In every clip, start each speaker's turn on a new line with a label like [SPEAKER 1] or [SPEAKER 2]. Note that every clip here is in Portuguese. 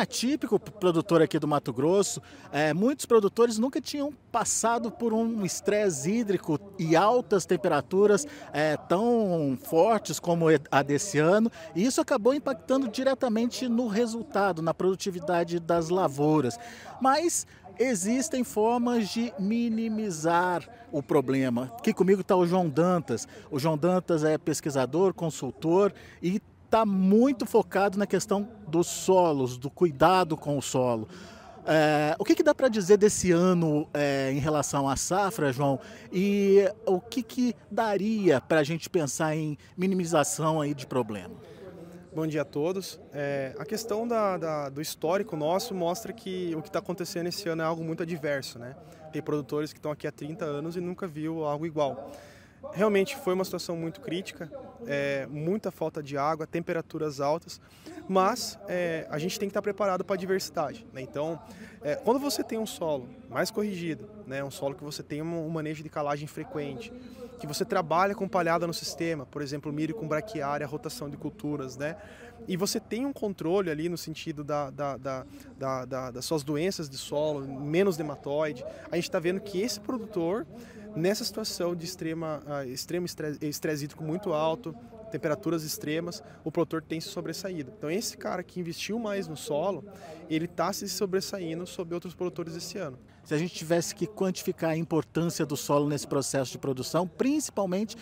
[SPEAKER 1] é típico para o produtor aqui do Mato Grosso. É, muitos produtores nunca tinham passado por um estresse hídrico e altas temperaturas é, tão fortes como a desse ano. E isso acabou impactando diretamente no resultado, na produtividade das lavouras. Mas existem formas de minimizar o problema. Aqui comigo está o João Dantas. O João Dantas é pesquisador, consultor e está muito focado na questão dos solos, do cuidado com o solo. É, o que, que dá para dizer desse ano é, em relação à safra, João? E o que, que daria para a gente pensar em minimização aí de problema?
[SPEAKER 2] Bom dia a todos. É, a questão da, da, do histórico nosso mostra que o que está acontecendo esse ano é algo muito adverso. Né? Tem produtores que estão aqui há 30 anos e nunca viu algo igual. Realmente foi uma situação muito crítica, é, muita falta de água, temperaturas altas, mas é, a gente tem que estar preparado para a diversidade. Né? Então, é, quando você tem um solo mais corrigido, né? um solo que você tem um, um manejo de calagem frequente, que você trabalha com palhada no sistema, por exemplo, milho com braquiária, rotação de culturas, né? E você tem um controle ali no sentido da, da, da, da das suas doenças de solo, menos nematóide. A gente está vendo que esse produtor Nessa situação de extrema, uh, extremo estresse hídrico muito alto, temperaturas extremas, o produtor tem se sobressaído. Então esse cara que investiu mais no solo, ele está se sobressaindo sobre outros produtores esse ano.
[SPEAKER 1] Se a gente tivesse que quantificar a importância do solo nesse processo de produção, principalmente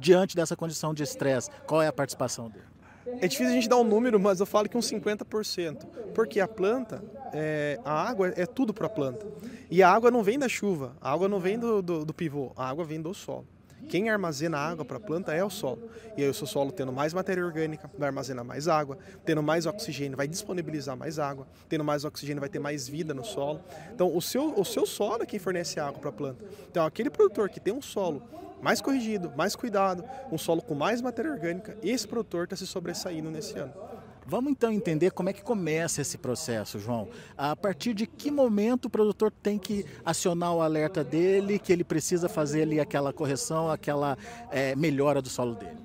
[SPEAKER 1] diante dessa condição de estresse, qual é a participação dele?
[SPEAKER 2] É difícil a gente dar um número, mas eu falo que uns 50%. Porque a planta, é, a água é tudo para a planta. E a água não vem da chuva, a água não vem do, do, do pivô, a água vem do solo. Quem armazena água para a planta é o solo. E aí o seu solo tendo mais matéria orgânica, vai armazenar mais água, tendo mais oxigênio, vai disponibilizar mais água, tendo mais oxigênio, vai ter mais vida no solo. Então o seu, o seu solo é quem fornece água para a planta. Então aquele produtor que tem um solo mais corrigido, mais cuidado, um solo com mais matéria orgânica, esse produtor está se sobressaindo nesse ano.
[SPEAKER 1] Vamos então entender como é que começa esse processo, João. A partir de que momento o produtor tem que acionar o alerta dele, que ele precisa fazer ali aquela correção, aquela é, melhora do solo dele?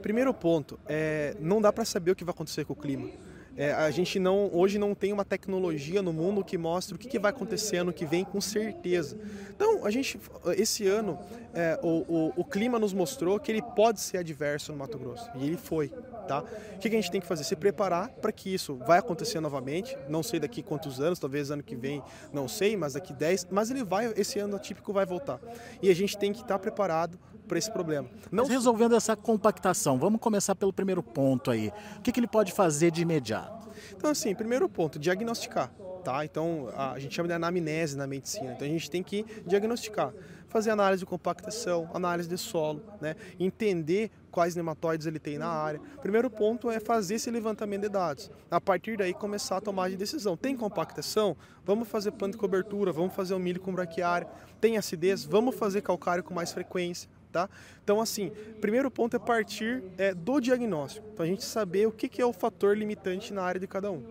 [SPEAKER 2] Primeiro ponto, é, não dá para saber o que vai acontecer com o clima. É, a gente não, hoje não tem uma tecnologia no mundo que mostre o que, que vai acontecer ano que vem com certeza. Então, a gente, esse ano, é, o, o, o, clima nos mostrou que ele pode ser adverso no Mato Grosso. E ele foi. Tá? O que, que a gente tem que fazer? Se preparar para que isso vai acontecer novamente. Não sei daqui quantos anos, talvez ano que vem, não sei, mas daqui 10. Mas ele vai, esse ano atípico vai voltar. E a gente tem que estar preparado para esse problema.
[SPEAKER 1] Não... Mas resolvendo essa compactação, vamos começar pelo primeiro ponto aí. O que, que ele pode fazer de imediato?
[SPEAKER 2] Então, assim, primeiro ponto, diagnosticar. Tá? Então, a gente chama de anamnese na medicina. Então, a gente tem que diagnosticar, fazer análise de compactação, análise de solo, né? entender quais nematóides ele tem na área. Primeiro ponto é fazer esse levantamento de dados. A partir daí, começar a tomar de decisão. Tem compactação? Vamos fazer planta de cobertura, vamos fazer o milho com braquiária. Tem acidez? Vamos fazer calcário com mais frequência. Tá? Então, assim, primeiro ponto é partir é, do diagnóstico. Então, a gente saber o que, que é o fator limitante na área de cada um.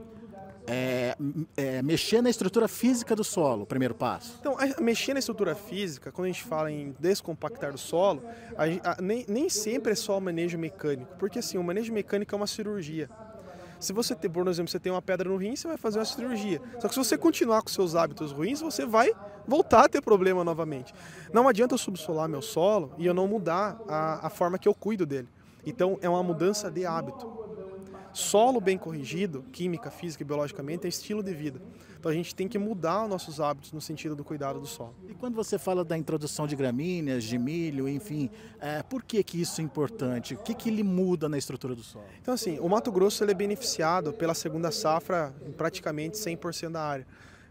[SPEAKER 1] É, é, mexer na estrutura física do solo, primeiro passo.
[SPEAKER 2] Então, a, mexer na estrutura física, quando a gente fala em descompactar o solo, a, a, nem, nem sempre é só o manejo mecânico, porque assim, o manejo mecânico é uma cirurgia. Se você tem, por exemplo, você tem uma pedra no rim, você vai fazer uma cirurgia. Só que se você continuar com seus hábitos ruins, você vai voltar a ter problema novamente. Não adianta eu subsolar meu solo e eu não mudar a, a forma que eu cuido dele. Então é uma mudança de hábito. Solo bem corrigido, química, física e biologicamente, é estilo de vida. Então a gente tem que mudar os nossos hábitos no sentido do cuidado do solo.
[SPEAKER 1] E quando você fala da introdução de gramíneas, de milho, enfim, é, por que, que isso é importante? O que, que ele muda na estrutura do solo?
[SPEAKER 2] Então assim, o Mato Grosso ele é beneficiado pela segunda safra em praticamente 100% da área.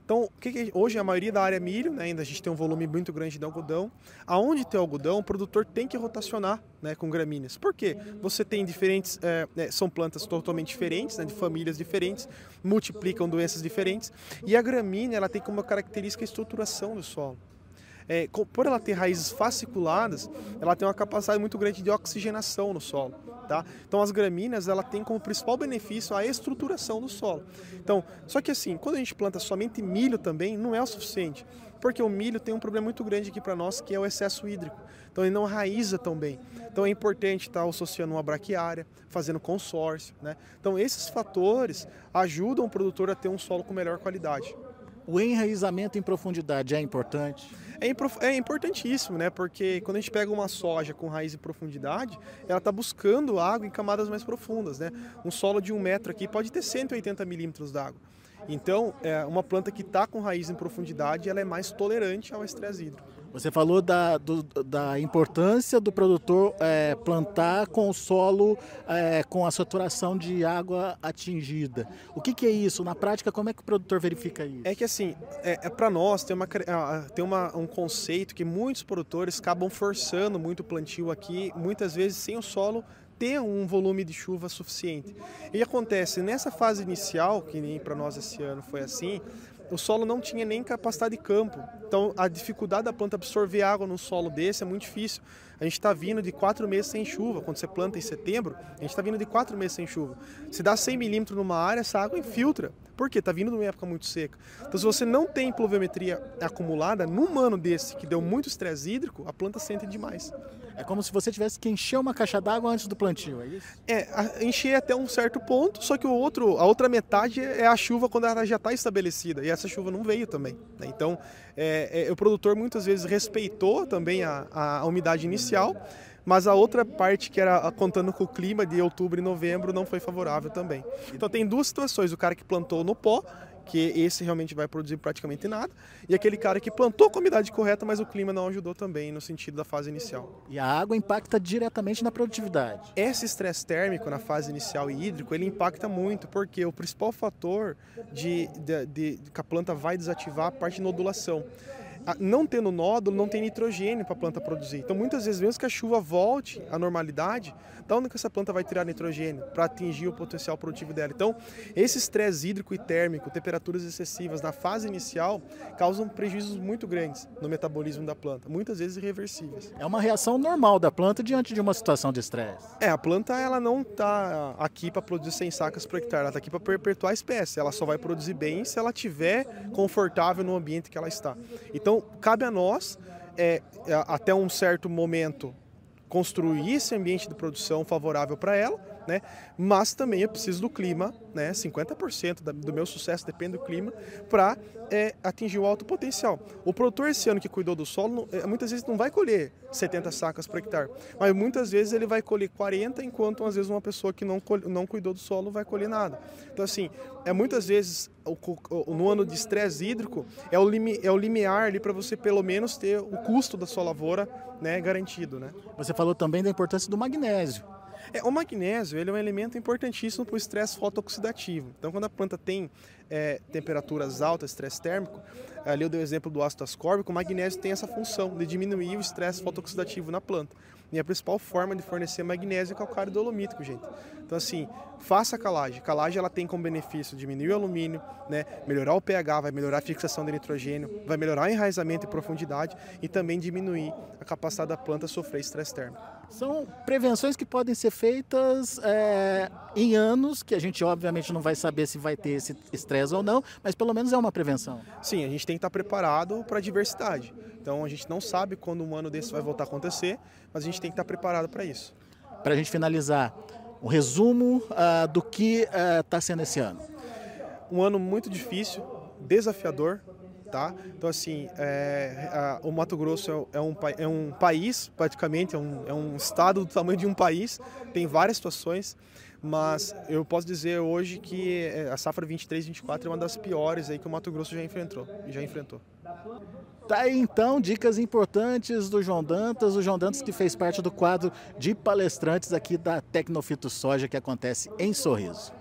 [SPEAKER 2] Então, hoje a maioria da área é milho, né, ainda a gente tem um volume muito grande de algodão. Aonde tem algodão, o produtor tem que rotacionar né, com gramíneas. Por quê? Você tem diferentes, é, são plantas totalmente diferentes, né, de famílias diferentes, multiplicam doenças diferentes. E a gramínea ela tem como característica a estruturação do solo. É, por ela ter raízes fasciculadas, ela tem uma capacidade muito grande de oxigenação no solo. Tá? Então as gramíneas ela tem como principal benefício a estruturação do solo. Então, só que assim, quando a gente planta somente milho também, não é o suficiente, porque o milho tem um problema muito grande aqui para nós, que é o excesso hídrico. Então ele não raiza tão bem. Então é importante estar associando uma braquiária, fazendo consórcio. Né? Então esses fatores ajudam o produtor a ter um solo com melhor qualidade.
[SPEAKER 1] O enraizamento em profundidade é importante?
[SPEAKER 2] É, é, importantíssimo, né? Porque quando a gente pega uma soja com raiz em profundidade, ela está buscando água em camadas mais profundas, né? Um solo de um metro aqui pode ter 180 milímetros d'água. Então, é uma planta que está com raiz em profundidade, ela é mais tolerante ao estresse hídrico.
[SPEAKER 1] Você falou da, do, da importância do produtor é, plantar com o solo é, com a saturação de água atingida. O que, que, é isso? Na prática, como é que o produtor verifica isso?
[SPEAKER 2] É que assim, é, é para nós tem, uma, tem uma, um conceito que muitos produtores acabam forçando muito o plantio aqui, muitas vezes sem o solo ter um volume de chuva suficiente. E acontece nessa fase inicial, que nem para nós esse ano foi assim, o solo não tinha nem capacidade de campo. Então a dificuldade da planta absorver água num solo desse é muito difícil. A gente está vindo de quatro meses sem chuva. Quando você planta em setembro, a gente está vindo de quatro meses sem chuva. Se dá 100 milímetros numa área, essa água infiltra. Por quê? Está vindo de uma época muito seca. Então, se você não tem pluviometria acumulada, num ano desse que deu muito estresse hídrico, a planta sente demais.
[SPEAKER 1] É como se você tivesse que encher uma caixa d'água antes do plantio, é isso?
[SPEAKER 2] É, encher até um certo ponto, só que o outro, a outra metade é a chuva quando ela já está estabelecida. E essa chuva não veio também. Né? Então, é, é, o produtor muitas vezes respeitou também a, a, a umidade inicial mas a outra parte que era contando com o clima de outubro e novembro não foi favorável também. Então tem duas situações, o cara que plantou no pó, que esse realmente vai produzir praticamente nada, e aquele cara que plantou com a umidade correta, mas o clima não ajudou também no sentido da fase inicial.
[SPEAKER 1] E a água impacta diretamente na produtividade.
[SPEAKER 2] Esse estresse térmico na fase inicial e hídrico, ele impacta muito, porque o principal fator de, de, de, de que a planta vai desativar a parte de nodulação não tendo nódulo, não tem nitrogênio para a planta produzir. Então, muitas vezes, mesmo que a chuva volte à normalidade, da onde que essa planta vai tirar nitrogênio para atingir o potencial produtivo dela? Então, esse estresse hídrico e térmico, temperaturas excessivas na fase inicial, causam prejuízos muito grandes no metabolismo da planta, muitas vezes irreversíveis.
[SPEAKER 1] É uma reação normal da planta diante de uma situação de estresse.
[SPEAKER 2] É, a planta ela não está aqui para produzir 100 sacas por hectare, ela está aqui para perpetuar a espécie. Ela só vai produzir bem se ela estiver confortável no ambiente que ela está. Então, cabe a nós, é, até um certo momento, construir esse ambiente de produção favorável para ela, né? Mas também eu preciso do clima, né? 50% do meu sucesso depende do clima para é, atingir o alto potencial. O produtor esse ano que cuidou do solo, é, muitas vezes não vai colher 70 sacas por hectare, mas muitas vezes ele vai colher 40, enquanto às vezes uma pessoa que não, não cuidou do solo vai colher nada. Então assim, é muitas vezes no ano de estresse hídrico é o, limi, é o limiar ali para você pelo menos ter o custo da sua lavoura né, garantido. Né?
[SPEAKER 1] Você falou também da importância do magnésio.
[SPEAKER 2] É, o magnésio ele é um elemento importantíssimo para o estresse fotooxidativo. Então, quando a planta tem é, temperaturas altas, estresse térmico, ali eu dei o exemplo do ácido ascórbico, o magnésio tem essa função de diminuir o estresse fotooxidativo na planta. E a principal forma de fornecer magnésio é calcário dolomítico, gente. Então, assim, faça calagem. Calagem ela tem como benefício diminuir o alumínio, né, melhorar o pH, vai melhorar a fixação de nitrogênio, vai melhorar o enraizamento e profundidade e também diminuir a capacidade da planta sofrer estresse térmico.
[SPEAKER 1] São prevenções que podem ser feitas é, em anos, que a gente obviamente não vai saber se vai ter esse estresse ou não, mas pelo menos é uma prevenção.
[SPEAKER 2] Sim, a gente tem que estar preparado para a diversidade. Então a gente não sabe quando um ano desse vai voltar a acontecer, mas a gente tem que estar preparado para isso.
[SPEAKER 1] Para a gente finalizar, um resumo uh, do que está uh, sendo esse ano.
[SPEAKER 2] Um ano muito difícil, desafiador, tá? Então, assim, é, a, o Mato Grosso é, é, um, é um país, praticamente, é um, é um estado do tamanho de um país, tem várias situações, mas eu posso dizer hoje que é, a safra 23-24 é uma das piores aí que o Mato Grosso já enfrentou. Já enfrentou.
[SPEAKER 1] Tá aí então dicas importantes do João Dantas, o João Dantas que fez parte do quadro de palestrantes aqui da Tecnofito Soja que acontece em Sorriso.